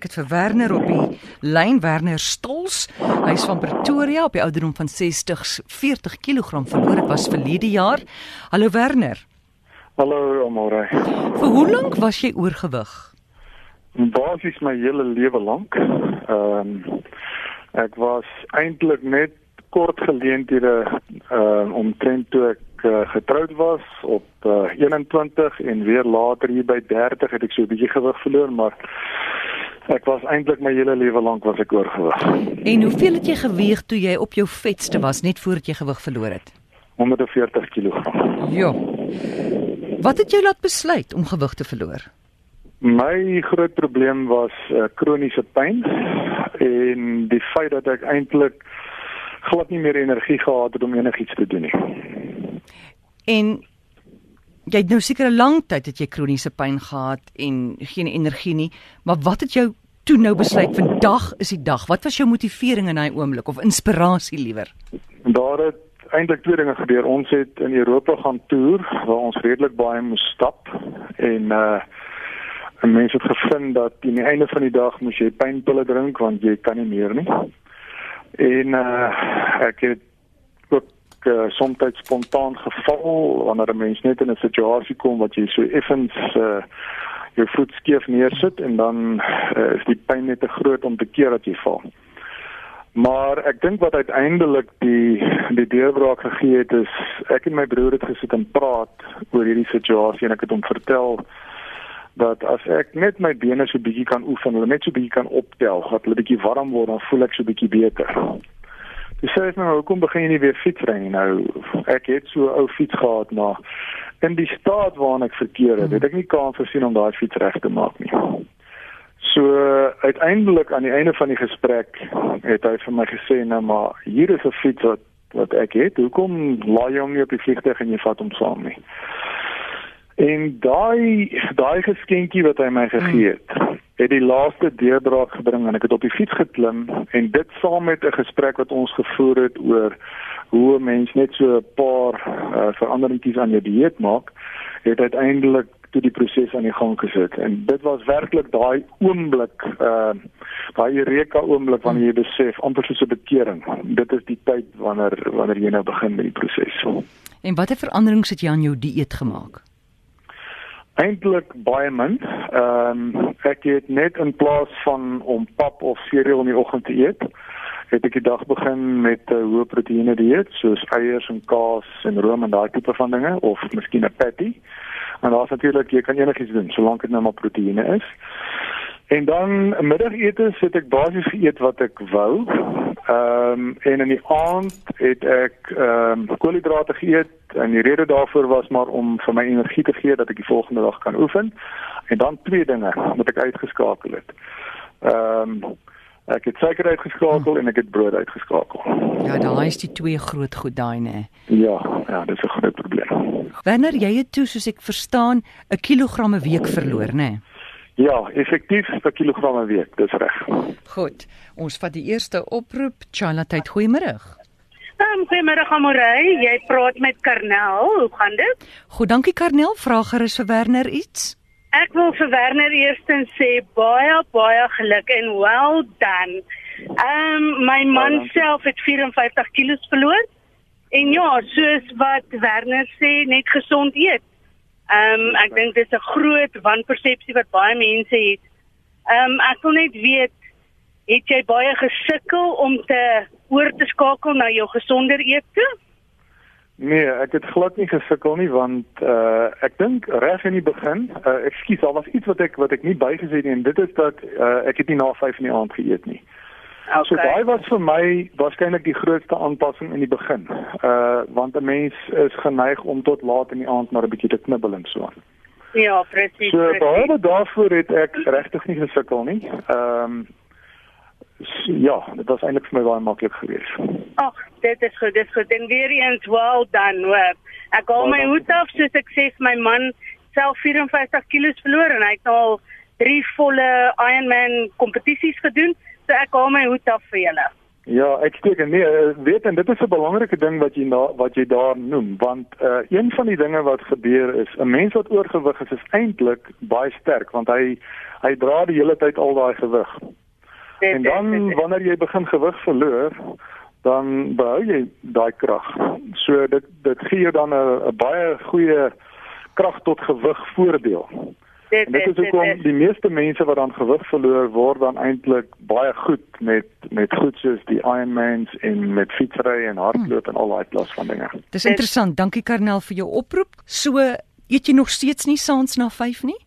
Ek het vir Werner op die lyn Werner Stols. Hy's van Pretoria op die ouderdom van 60 40 kg verloor. Dit was verlede jaar. Hallo Werner. Hallo Amore. Vir hoe lank was jy oorgewig? Basies my hele lewe lank. Ehm um, ek was eintlik net kort geleenthede ehm um, omtrent toe ek uh, getroud was op uh, 21 en weer later hier by 30 het ek so 'n bietjie gewig verloor, maar Ek was eintlik my hele lewe lank was ek oorgewig. En hoeveel het jy geweg toe jy op jou vetste was net voordat jy gewig verloor het? 140 kg. Ja. Wat het jou laat besluit om gewig te verloor? My groot probleem was uh, kroniese pyn en die feit dat ek eintlik glad nie meer energie gehad het om enigiets te doen nie. En jy het nou seker 'n lang tyd het jy kroniese pyn gehad en geen energie nie, maar wat het jou toe nou besluit vandag is die dag? Wat was jou motivering in daai oomblik of inspirasie liewer? Daar het eintlik twee dinge gebeur. Ons het in Europa gaan toer waar ons redelik baie moes stap en uh en mense het gevind dat aan die einde van die dag moes jy pynpille drink want jy kan nie meer nie. En uh ek het uh, soms spontaan geval wanneer 'n mens net in 'n situasie kom wat jy so effens uh, jou voet skeef neersit en dan uh, is die pyn net te groot om te keer dat jy val. Maar ek dink wat uiteindelik die die deurbraak gegee het is ek en my broer het gesit en praat oor hierdie situasie en ek het hom vertel dat as ek net my bene so bietjie kan oefen, hulle net so bietjie kan optel, dat hulle bietjie warm word, dan voel ek so bietjie beter. Dis sê nou hoekom begin jy nie weer fietsry nie nou? Ek het so 'n ou fiets gehad maar in die staat waarin ek verkeer het, het ek nie kans gesien om daai fiets reg te maak nie. So uiteindelik aan die einde van die gesprek het hy vir my gesê nou maar hier is 'n fiets wat wat ek het. Hoekom laai jy hom nie op die vliegtuig en jy vat hom saam nie? En daai daai geskenkie wat hy my gegee het, het die laaste deurbraak gebring en ek het op die fiets geklim en dit saam met 'n gesprek wat ons gevoer het oor hoe 'n mens net so 'n paar uh, veranderingkies aan jou dieet maak, het uiteindelik toe die proses aan die gang gesit. En dit was werklik daai oomblik, uh daai eureka oomblik wanneer jy besef amper soos 'n bekering. Dit is die tyd wanneer wanneer jy nou begin met die proses. En watter veranderings het jy aan jou dieet gemaak? Eintlik baie min. Ehm um, ek het net in plaas van om pap of cereal in die oggend te eet, het ek die dag begin met 'n uh, hoë proteïene dieet soos eiers en kaas en room en daai tipe van dinge of miskien 'n patty. En daar's natuurlik jy kan enigiets doen solank dit nou maar proteïene is. En dan middagete het ek basies geëet wat ek wou. Ehm um, en in die aand het ek ehm um, koolhidrate geëet en die rede daarvoor was maar om vir my energie te gee dat ek die volgende dag kan oefen. En dan twee dinge wat ek uitgeskakel het. Ehm um, ek het suiker uitgeskakel en ek het brood uitgeskakel. Ja, daai is die twee groot goed daai nê. Ja, ja, dis 'n groot probleem. Wanneer jy het toe soos ek verstaan 'n kilogram 'n week verloor nê? Ja, effektief per kilogram 'n week, dis reg. Goed. Ons vat die eerste oproep. Charlotte, goeiemôre. Um, goeiemôre Amorey, jy praat met Karnel. Hoe gaan dit? Goed, dankie Karnel. Vra gerus vir Werner iets. Ek wil vir Werner eerstens sê baie baie geluk en well done. Ehm um, my man ja, self het 54 kg verloor. En ja, soos wat Werner sê, net gesond eet. Ehm um, ek dink dis 'n groot wanpersepsie wat baie mense het. Ehm um, ek wil net weet het jy baie gesukkel om te oor te skakel na jou gesonder eete? Nee, ek het glad nie gesukkel nie want uh ek dink reg in die begin, uh ekskuus, daar was iets wat ek wat ek nie bygesê het nie en dit is dat uh ek het nie na 5 in die aand geëet nie. Okay. So daai was vir my waarskynlik die grootste aanpassing in die begin. Uh want 'n mens is geneig om tot laat in die aand maar 'n bietjie te knibbel en so aan. Ja, presies. So baie daarvoor het ek regtig nie gesukkel nie. Ehm um, ja, dit was eintlik vir my baie maklik geweest. Ag, dit is goed, dit is goed. En weer eens well done, hoor. Ek haal my hoed af soos ek sê my man self 54 kg verloor en hy het al drie volle Ironman kompetisies gedoen. So ek haal my hoed af vir julle. Ja, ek steek nee, eh, weet en dit is 'n belangrike ding wat jy na, wat jy daar noem, want uh een van die dinge wat gebeur is 'n mens wat oorgewig is is eintlik baie sterk want hy hy dra die hele tyd al daai gewig. En dan wanneer jy begin gewig verloor, dan behou jy daai krag. So dit dit gee jou dan 'n baie goeie krag tot gewig voordeel. Dit, en dit is ook om die meeste mense wat dan gewig verloor word dan eintlik baie goed met met goed soos die Ironmans en met fietsry en hardloop hmm. en al daai klas van dinge. Dis interessant. Dankie Karnel vir jou oproep. So eet jy nog steeds nie saans na 5 nie?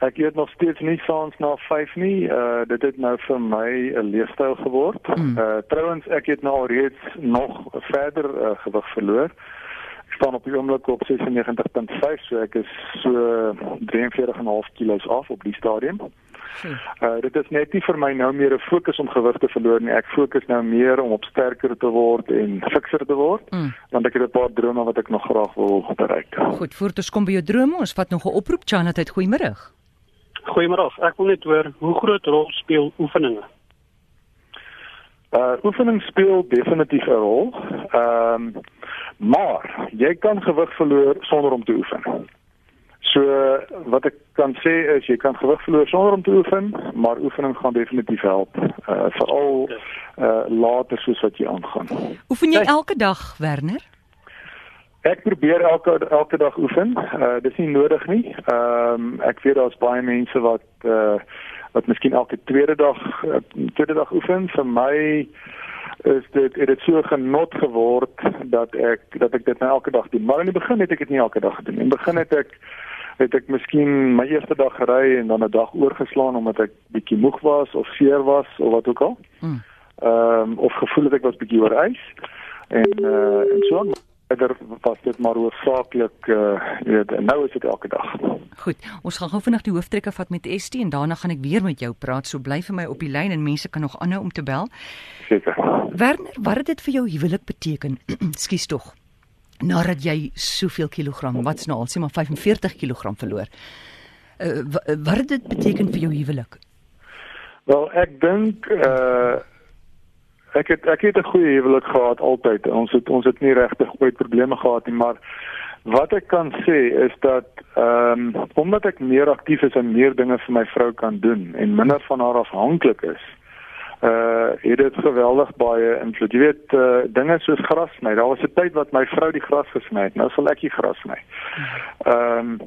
Ek eet nog steeds nie saans na 5 nie. Uh dit het nou vir my 'n leefstyl geword. Hmm. Uh trouens ek het nou alreeds nog verder uh, gewig verloor. Staan op die oomblik op 96.5, so ek is so 43.5 kg af op die stadium. Uh dit is net nie vir my nou meer 'n fokus om gewig te verloor nie. Ek fokus nou meer om op sterker te word en fikser te word, mm. want ek het 'n paar drome wat ek nog graag wil bereik. Goed, voor ons kom by jou drome, ons vat nog 'n oproep. Chanat, goeiemôre. Goeiemôre. Ek wil net hoor hoe groot rol speel oefeninge? Uh oefening speel definitief 'n rol. Ehm um, maar jy kan gewig verloor sonder om te oefen. So wat ek kan sê is jy kan gewig verloor sonder om te oefen, maar oefening gaan definitief help. Uh veral uh later soos wat jy aangaan. Oefen jy elke dag, Werner? Ek probeer elke elke dag oefen. Uh dis nie nodig nie. Ehm um, ek weet daar's baie mense wat uh wat miskien elke tweede dag uh, tweede dag oefen. Vir my is dit het dit so genot geword dat ek dat ek dit nou elke dag doen. Maar in die begin het ek dit nie elke dag gedoen. In die begin het ek het ek miskien my eerste dag gery en dan 'n dag oorgeslaan omdat ek bietjie moeg was of seer was of wat ook al. Hmm. Ehm um, of gevoel het ek was bietjie oor ys. En uh en so aan verder was dit maar hoofsaaklik uh weet nou is dit elke dag. Goed, ons gaan gou vinnig die hooftrekke vat met ST en daarna gaan ek weer met jou praat. So bly vir my op die lyn en mense kan nog aanhou om te bel. Seker. Werner, wat het dit vir jou huwelik beteken? Skus tog. Nadat jy soveel kilogram, wat's nou al sê maar 45 kg verloor. Uh, wat het dit beteken vir jou huwelik? Wel, ek dink uh Ek het ek het 'n goeie huwelik gehad altyd. Ons het ons het nie regtig ooit probleme gehad nie, maar wat ek kan sê is dat ehm um, omdat ek meer aktief is en meer dinge vir my vrou kan doen en minder van haar afhanklik is. Uh het dit geweldig baie invloed. Jy weet uh dinge soos gras sny. Daar was 'n tyd wat my vrou die gras gesny het. Nou sal ek die gras sny. Ehm um,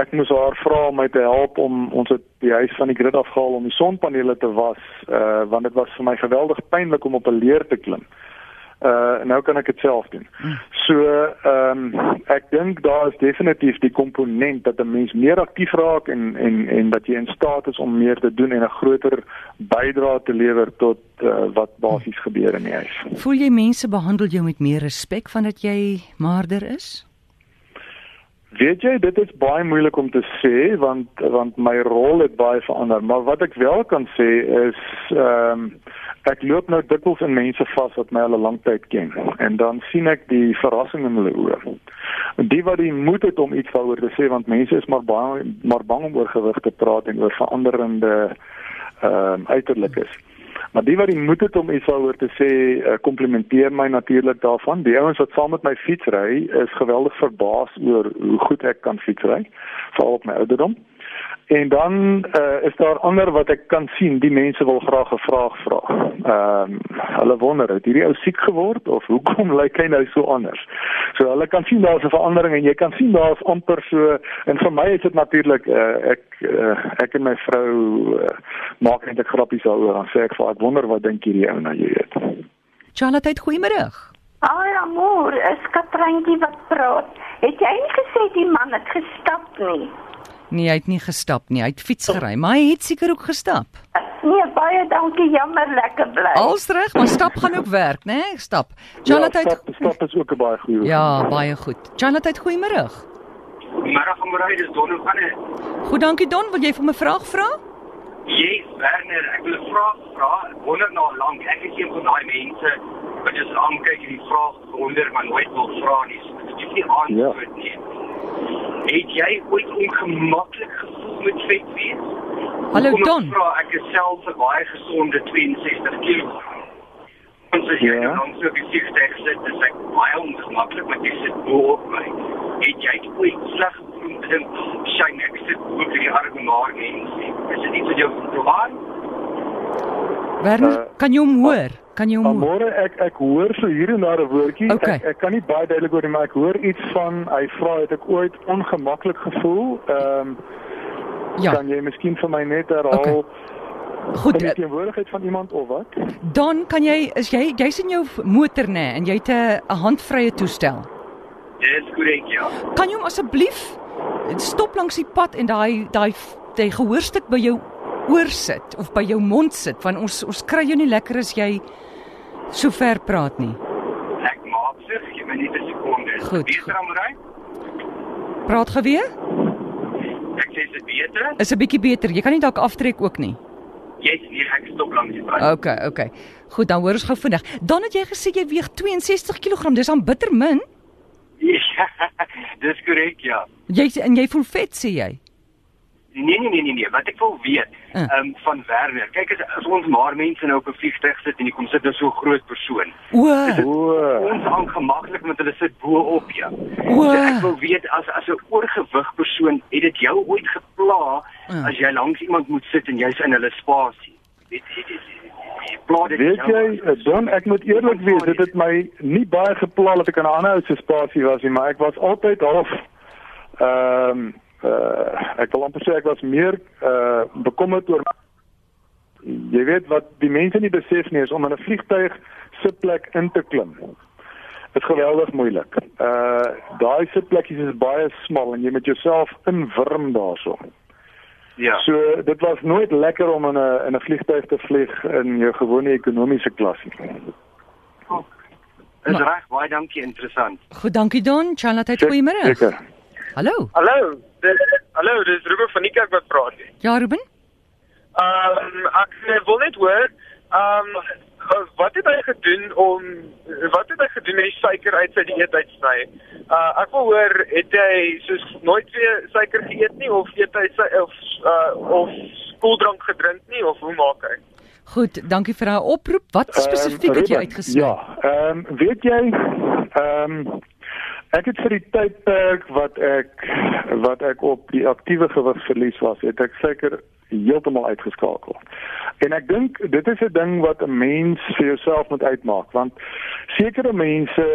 ek moes haar vra om my te help om ons het die huis van die grid afgehaal om die sonpanele te was uh want dit was vir my geweldig pynlik om op 'n leer te klim. Uh nou kan ek dit self doen. So ehm um, ek dink daar is definitief die komponent dat 'n mens meer aktief raak en en en dat jy in staat is om meer te doen en 'n groter bydrae te lewer tot uh, wat basies gebeur in die huis. Voel jy mense behandel jou met meer respek vandat jy maarder is? Weet jy, dit is baie moeilik om te sê want want my rol het baie verander, maar wat ek wel kan sê is ehm um, ek loop nou dikwels in mense vas wat my al 'n lang tyd ken en dan sien ek die verrassing in hulle oë. En die wat die moed het om iets daaroor te sê want mense is maar baie maar bang om oor gewig te praat en oor veranderende ehm um, uiterlikes. Maar die wat die moed het om iets daaroor te sê, uh, komplimenteer my natuurlik daarvan. Die ouens wat saam met my fiets ry, is geweldig verbaas oor hoe goed ek kan fietsry, veral op my ouderdom. En dan uh, is daar ander wat ek kan sien, die mense wil graag 'n vraag vra. Ehm um, hulle wonder, het hierdie ou siek geword of hoekom lyk hy nou so anders? So hulle kan sien daar's 'n verandering en jy kan sien daar's amper so en vir my is dit natuurlik uh, ek uh, ek en my vrou uh, maak eintlik grappies daaroor en sê ek vir ek wonder wat dink hierdie ou nou jy weet. Charlotte, goeiemôre. Ai, amor, is Katreintjie wat praat. Het jy nie gesê die man het gestap nie? Nee, hy het nie gestap nie. Hy het fiets gery, maar hy het seker ook gestap. Nee, baie dankie. Jammer, lekker bly. Alles reg, maar stap gaan ook werk, né? Nee? Stap. Charlotte, ja, stap, stap is ook baie goed. Ja, baie goed. Charlotte, goeiemôre. Goeiemôre, môre is Don van dit. Goed, dankie Don. Wil jy vir my vraag vra? Yes, Werner, ek wil 'n vraag vra. Wonder nou lank. Ek is een van daai mense wat just aankyk en die vraag wonder maar nooit wil vra nie. Dit is nie antwoord ja. Nie. Het jy ooit ongemaklik gevoel met vet wees? Hallo Don. Vra ek is self 'n baie gesonde 62 kg. Ons Ja. ja. langs so 'n vliegtuig sit, is ek baie ongemaklik want jy sit bo op my. Het jy ooit sleg gevoel om te dink, "Shame, ek sit bo op hierdie arme maar mense." Is dit iets wat jou verbaas? Werner, Uh, kan jy hom hoor? Kan jy hom hoor? Môre ek ek hoor so hier en daar 'n woordjie. Okay. Ek ek kan nie baie duidelik oor nie, maar ek hoor iets van hy vra het ek ooit ongemaklik gevoel. Ehm Ja, kan jy miskien vir my net herhaal Okay. goed. die eh, teenwoordigheid van iemand of wat? Dan kan jy is jy jy's in jou motor nê en jy het 'n 'n handvrye toestel. Dis korrek, ja. Kan jy hom asseblief stop langs die pad en daai daai daai gehoorstuk by jou oor sit of by jou mond sit want ons ons kry jou nie lekker as jy so ver praat nie. Ek maak sig, gee my net 'n sekonde. Goed, dit Beter aan ry? Praat geweer? Ek sê dit beter. Is 'n bietjie beter. Jy kan nie dalk aftrek ook nie. Sê nee, ek stop langs die pad. Okay, okay. Goed, dan hoor ons gou vinnig. Dan het jy gesê jy weeg 62 kg. Dis aan bitter min. Ja, dis korrek, ja. Jy en jy voel vet sê jy. Nee nee nee nee nee, wat ek wil weet, Uh. ehm um, van Werner. Kyk as, as ons maar mense nou op 'n vliegtuig sit en jy kom sit nou so 'n groot persoon. O. Ons hang gemaklik met hulle sit bo op jou. O. So ek wil weet as as 'n oorgewig persoon, het dit jou ooit gepla Uh. as jy langs iemand moet sit en jy's in hulle spasie? Weet jy dit? Weet jy, Don, ek moet eerlik wees, dit het my nie baie gepla dat ek in 'n ander ou se spasie was nie, maar ek was altyd half ehm uh, ek wil amper sê ek was meer uh bekommerd oor jy weet wat die mense nie besef nie is om in 'n vliegtuig sitplek in te klim. Dit is geweldig moeilik. Uh daai sitplekkies is baie smal en jy moet jouself inwurm daarso. Ja. So dit was nooit lekker om in 'n in 'n vliegtuig te vlieg in jou gewone ekonomiese klas nie. Is Maar- reg, baie dankie, interessant. goed, dankie Don. Charlotte, goeiemôre. Seker. Hallo. Hallo. Hallo, dis Ruben van die kerk wat praat. Ja, Ruben? Ehm um, ek eh, wil net hoor, ehm um, wat het hy gedoen om wat het hy gedoen met die suiker uit sy dieet uitsny? Uh ek wil hoor, het hy soos nooit weer suiker geëet nie of eet hy sy of uh of koeldrank gedrink nie of hoe maak hy? Goed, dankie vir daai oproep. Wat spesifiek het jy uitgesny? Ja, ehm weet jy ehm ek het vir die tydperk wat ek wat ek op die aktiewe gewigsverlies was, het ek seker heeltemal uitgeskakel. En ek dink dit is 'n ding wat 'n mens vir jouself moet uitmaak want sekere mense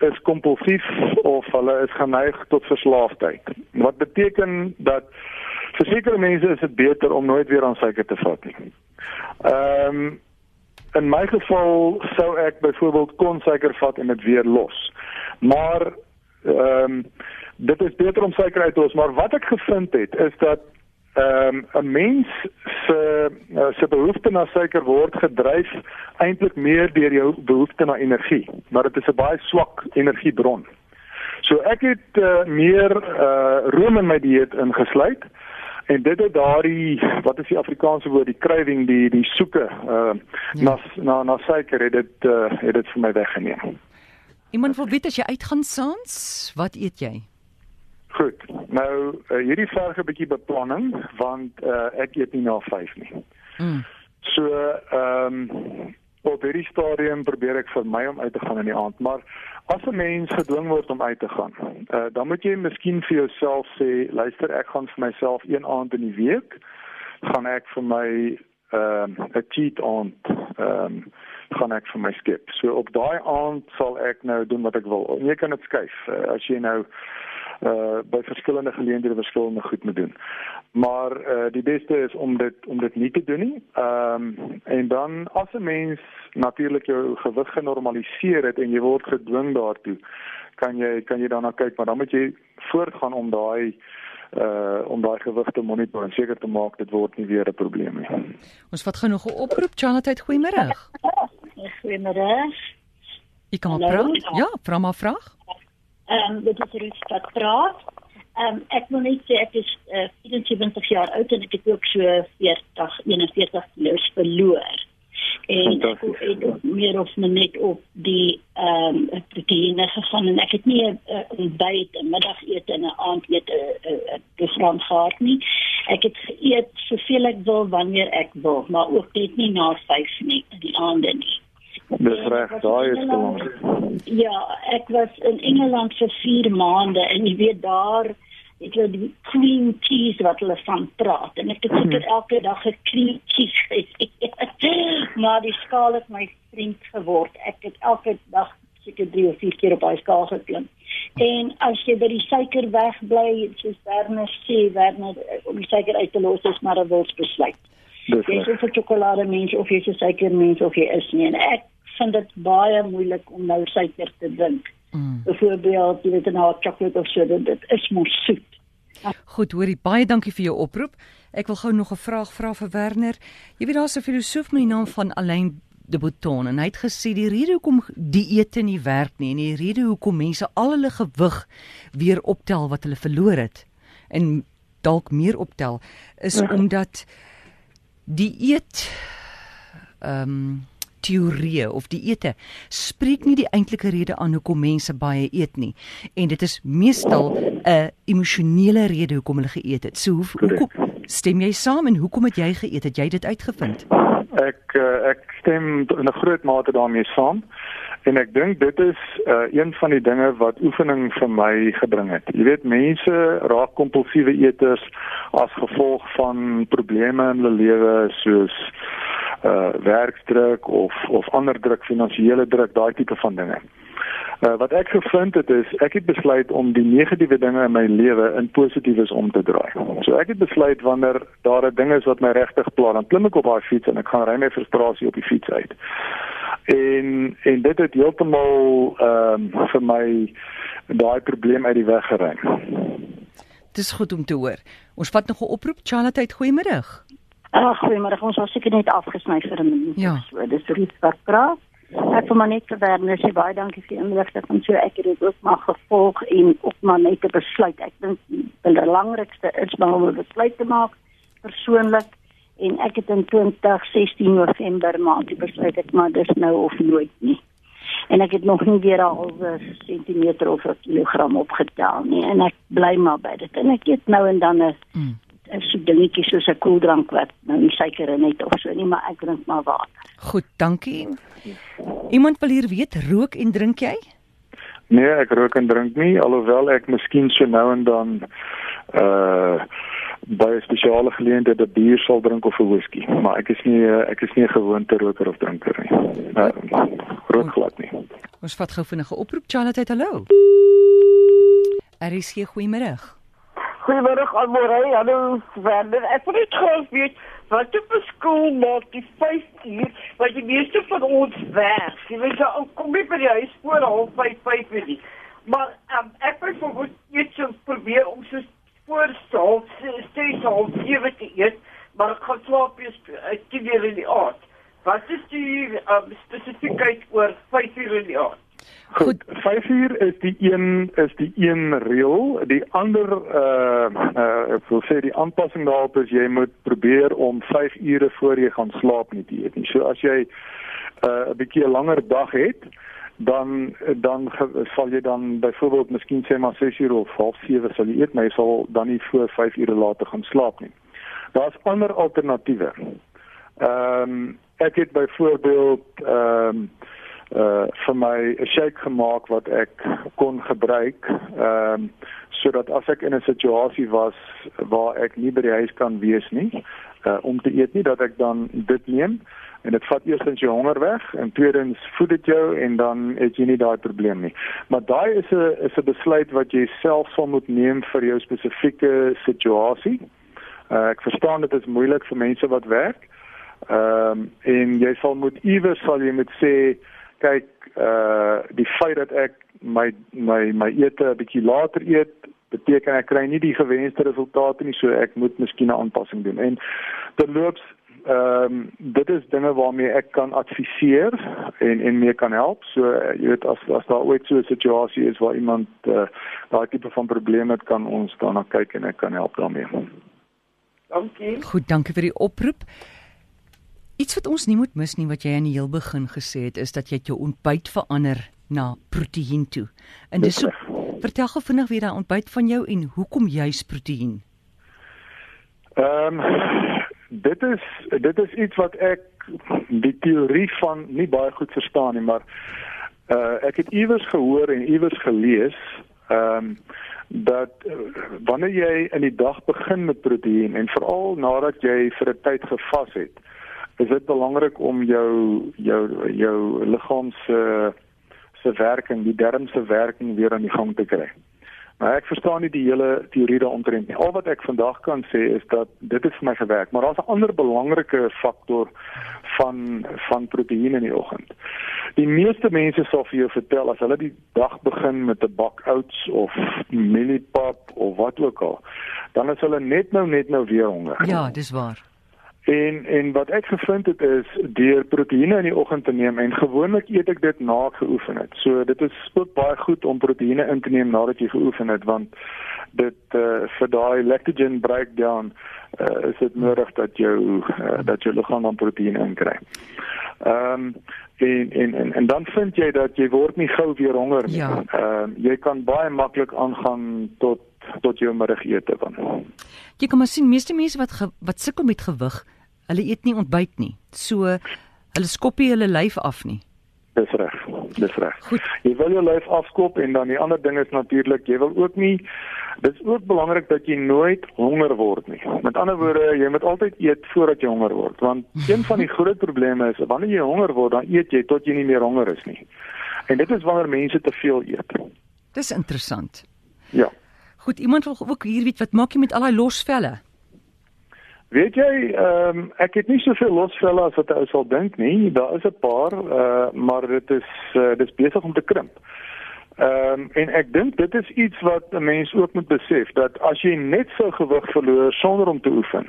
is kompulsief of hulle is geneig tot verslaafdheid. Wat beteken dat vir sekere mense is dit beter om nooit weer aan suiker te vat nie. Ehm in my geval sou ek byvoorbeeld kon suiker vat en dit weer los. Maar ehm dit is beter om suiker uit te los, maar wat ek gevind het is dat ehm 'n mens se uh, se behoefte na suiker word gedryf eintlik meer deur jou behoefte na energie, maar dit is 'n baie swak energiebron. So ek het uh, meer uh, room in my dieet ingesluit en dit het daardie wat is die Afrikaanse woord die craving die die soeke uh, na na na suiker het dit uh, het dit vir my weggeneem. Iemand wil weet as jy uitgaan saans, wat eet jy? Goed. Nou uh, hierdie verg 'n bietjie beplanning want uh, ek eet nie na 5 nie. Mm. So ehm um, op hierdie stadium probeer ek vermy om uit te gaan in die aand, maar as 'n mens gedwing word om uit te gaan, uh, dan moet jy miskien vir jouself sê, luister, ek gaan vir myself een aand in die week gaan ek vir my ehm um, 'n cheat aand ehm um, gaan ek vir my skep. So op daai aand sal ek nou doen wat ek wil. En jy kan dit skuif uh, as jy nou uh by verskillende geleenthede verskillende goed moet doen. Maar uh die beste is om dit om dit nie te doen nie. Ehm um, en dan as 'n mens natuurlik jou gewig genormaliseer het en jy word gedwing daartoe, kan jy kan jy daarna kyk, maar dan moet jy voortgaan om daai uh om daai gewig te monitor en seker te maak dit word nie weer 'n probleem nie. Ons vat gou nog 'n oproep. Charlotte, goeiemôre. Goeiemôre. Jy kan praat. Ja, vra maar vraag. Ehm um, dit is Ruth wat praat. Ehm um, ek wil net sê ek is uh, 74 jaar oud en ek het ook so 40 41 kg verloor. En ek het meer of net op die ehm um, proteïene gegaan en ek het nie 'n uh, ontbyt, 'n middagete en 'n aandete 'n uh, program gehad nie. Ek het geëet soveel ek wil wanneer ek wil, maar ook net nie na 5 nie in die aande nie. Dis reg, daai is belangrik. Ja, ek was in Engeland vir 4 maande en jy weet daar het die cream cheese wat hulle van praat en ek het seker elke dag 'n cream cheese maar die skaal het my vriend geword. Ek het elke dag seker 3 of 4 keer op daai skaal geklim. En as jy by die suiker wegbly, soos Werner sê, Werner om die suiker uit te los is maar 'n wilsbesluit. Dis Jy is 'n sjokolade mens of jy is 'n suiker mens of jy is nie. En ek vind dit baie moeilik om nou suiker te drink. Mm. Byvoorbeeld, jy weet 'n hot chocolate of so, dit, dit is mos soet. Goed, hoorie, baie dankie vir jou oproep. Ek wil gou nog 'n vraag vra vir Werner. Jy weet daar's 'n filosoof met die naam van Alain de Botton en hy het gesê die rede hoekom dieete nie werk nie en die rede hoekom mense al hulle gewig weer optel wat hulle verloor het en dalk meer optel is Ja. omdat dieet ehm um, teorieë of dieete spreek nie die eintlike rede aan hoekom mense baie eet nie en dit is meestal 'n emosionele rede hoekom hulle geëet het. So hoe, hoekom stem jy saam en hoekom het jy geëet? Het jy dit uitgevind? Ek uh, ek stem in 'n groot mate daarmee saam. En ek dink dit is uh, een van die dinge wat oefening vir my gebring het. Jy weet mense raak kompulsiewe eters as gevolg van probleme in hulle lewe soos uh werkdruk of of ander druk, finansiële druk, daai tipe van dinge. Uh, wat ek gevind het is ek het besluit om die negatiewe dinge in my lewe in positiefes om te draai. So ek het besluit wanneer daar 'n ding is wat my regtig pla, dan klim ek op daai fiets en ek gaan ry my frustrasie op die fiets uit. En en dit het heeltemal ehm um, vir my daai probleem uit die weg geruim. Dis goed om te hoor. Ons vat nog 'n oproep. Charlotte, goeiemiddag. Ag, goeiemôre. Ons was seker net afgesny vir 'n minuut. Ja. So, dis Ruth wat praat. Ek wil maar net vir Werner sê baie dankie vir die inligting van so ek het dit ook maar gevolg en ook maar net 'n besluit. Ek dink die belangrikste is maar om 'n besluit te maak persoonlik en ek het in 2016 November maand besluit ek maar dis nou of nooit nie. En ek het nog nie weer 'n halwe sentimeter of 'n kilogram opgetel nie en ek bly maar by dit. En ek eet nou en dan 'n Mm. 'n so dingetjie soos 'n koeldrank wat nou nie suiker in het of so nie, maar ek drink maar water. Goed, dankie. Iemand wil hier weet, rook en drink jy? Nee, ek rook en drink nie alhoewel ek miskien so nou en dan uh by 'n spesiale geleentheid 'n bier sal drink of 'n whisky, maar ek is nie ek is nie 'n gewoonte roker of drinker nie. Uh, rook glad nie. Ons vat gou vinnige oproep. Charlotte, hallo. RSG goeiemôre. Goeiemôre almore. Hallo Werner. Ek wil net graag weet wat 'n skool maak die 5 uur wat die meeste van ons werk. Jy weet jy ou kom nie by die huis voor half 5 5 uur nie. Maar um, ek wil vir net so probeer om so voor half 6 half 7 te eet, maar ek gaan slaap eers uh, 10 uur in die aand. Wat is die um, spesifiekheid oor 5 uur in die aand? Goed, 5 uur is die een is die een reël. Die ander uh uh ek wil sê die aanpassing daarop is jy moet probeer om 5 ure voor jy gaan slaap nie te eet nie. So as jy uh 'n bietjie 'n langer dag het, dan dan sal jy dan byvoorbeeld miskien sê maar 6 uur of half 7 sal jy eet, maar jy sal dan nie voor 5 ure later gaan slaap nie. Daar's ander alternatiewe. Ehm um, ek het byvoorbeeld ehm um, uh vir my 'n shake gemaak wat ek kon gebruik ehm um, sodat as ek in 'n situasie was waar ek nie by die huis kan wees nie uh om te eet nie dat ek dan dit neem en dit vat eerstens jou honger weg en tweedens voed dit jou en dan het jy nie daai probleem nie. Maar daai is 'n is 'n besluit wat jy self sal moet neem vir jou spesifieke situasie. Uh ek verstaan dit is moeilik vir mense wat werk. Ehm um, en jy sal moet iewers sal jy moet sê kyk uh die feit dat ek my my my ete 'n bietjie later eet beteken ek kry nie die gewenste resultate nie so ek moet miskien 'n aanpassing doen en terloops ehm um, dit is dinge waarmee ek kan adviseer en en mee kan help so uh, jy weet as as daar ooit so 'n situasie is waar iemand uh, daai tipe van probleme het kan ons daarna kyk en ek kan help daarmee Dankie. Goed, dankie vir die oproep. Iets wat ons nie moet mis nie wat jy aan die heel begin gesê het is dat jy jou ontbyt verander na proteïen toe. En dis so vertel gou vinnig weer daai ontbyt van jou en hoekom juis proteïen? Ehm um, dit is dit is iets wat ek die teorie van nie baie goed verstaan nie, maar uh ek het iewers gehoor en iewers gelees ehm um, dat uh, wanneer jy in die dag begin met proteïen en veral nadat jy vir 'n tyd gevas het, is dit belangrik om jou jou jou liggaam se se werking, die darm se werking weer aan die gang te kry. Maar ek verstaan nie die hele teorie daaroor nie. Al wat ek vandag kan sê is dat dit het vir my gewerk, maar daar's 'n ander belangrike faktor van van proteïene in die oggend. Die meeste mense sal vir jou vertel as hulle die dag begin met 'n bak oats of mieliepap of wat ook al, dan is hulle net nou net nou weer honger. Ja, dis waar. En en wat ek gevind het is deur proteïene in die oggend te neem en gewoonlik eet ek dit na ek geoefen het. So dit is ook baie goed om proteïene in te neem nadat jy geoefen het want dit uh, vir daai lactogen breakdown uh, is dit nodig dat jou uh, dat jou liggaam dan proteïene inkry. Ehm um, en, en en en dan vind jy dat jy word nie gou weer honger nie. Ehm ja. um, jy kan baie maklik aangaan tot tot jou middagete dan. Jy kan maar sien meeste mense wat ge, wat sukkel met gewig, hulle eet nie ontbyt nie. So hulle skop nie hulle lyf af nie. Dis reg. Dis reg. Jy wil jou lyf afskop en dan die ander ding is natuurlik jy wil ook nie Dit is ook belangrik dat jy nooit honger word nie. Met ander woorde, jy moet altyd eet voordat jy honger word, want een van die groot probleme is wanneer jy honger word, dan eet jy tot jy nie meer honger is nie. En dit is wanneer mense te veel eet. Dis interessant. Ja. Goed, iemand wil ook hier weet wat maak jy met al daai losvelle? Weet jy, ehm um, ek het nie soveel losvelle as wat jy sou dink nie. Daar is 'n paar, uh, maar dit is uh, dit is besig om te krimp. Ehm um, en ek dink dit is iets wat 'n mens ook moet besef dat as jy net so gewig verloor sonder om te oefen,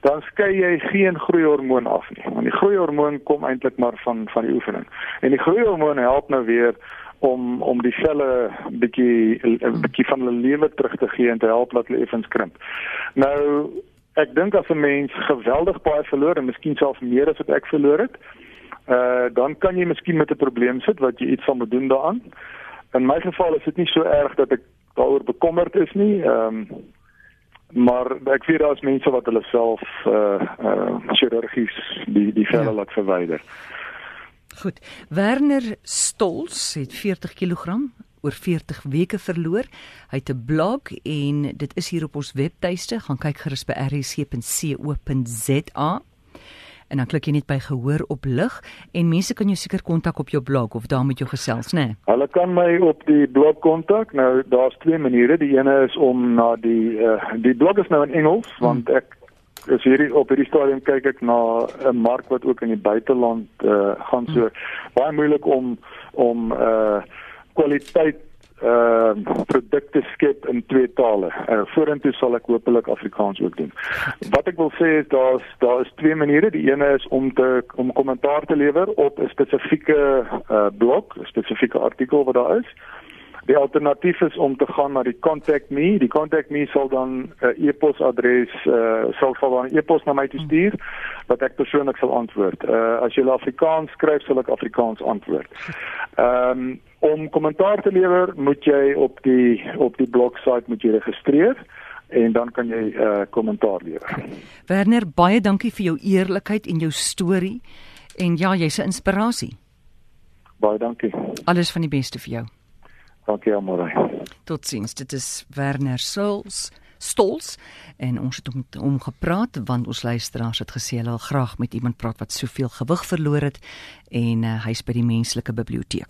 dan skei jy geen groeihormoon af nie. Want die groeihormoon kom eintlik maar van van die oefening. En die groeihormoon help nou weer om om die selle bietjie 'n bietjie van hulle lewe terug te gee en te help dat hulle effens krimp. Nou ek dink as 'n mens geweldig baie verloor en miskien selfs meer as wat ek verloor het, uh dan kan jy miskien met 'n probleem sit wat jy iets van moet doen daaraan. In my geval is dit nie so erg dat ek daaroor bekommerd is nie. Ehm um, maar ek weet daar's mense wat hulle self uh uh chirurgies die die velle ja. laat verwyder. Goed. Werner Stols het 40 kg oor 40 weke verloor. Hy het 'n blog en dit is hier op ons webtuiste. Gaan kyk gerus by rsc.co.za. En dan klik jy net by gehoor op lig en mense kan jou seker kontak op jou blog of daar met jou gesels, né? Nee? Hulle kan my op die blog kontak. Nou daar's twee maniere. Die ene is om na die uh, die blog is nou in Engels hmm. want ek is hierdie op hierdie stadium kyk ek na 'n mark wat ook in die buiteland uh, gaan so hmm. baie moeilik om om uh kwaliteit uh produkte skep in twee tale. Uh vorentoe sal ek hopelik Afrikaans ook doen. Wat ek wil sê is daar's daar is twee maniere. Die ene is om te om kommentaar te lewer op 'n spesifieke uh blog, 'n spesifieke artikel wat daar is. Die alternatief is om te gaan na die contact me. Die contact me sal dan 'n uh, e-posadres uh sal sal dan 'n e-pos na my toe stuur wat ek persoonlik sal antwoord. Uh as jy Afrikaans skryf, sal ek Afrikaans antwoord. Ehm um, om kommentaar te lewer, moet jy op die op die blogsite moet jy registreer en dan kan jy 'n uh, kommentaar lewer. Werner, baie dankie vir jou eerlikheid en jou storie en ja, jy's 'n inspirasie. Baie dankie. Alles van die beste vir jou. Dankie almal. Totsiens. Dit is Werner Souls. Stols en ons het met hom gepraat want ons luisteraars het gesê hulle wil graag met iemand praat wat soveel gewig verloor het en uh, hy's by die menslike biblioteek.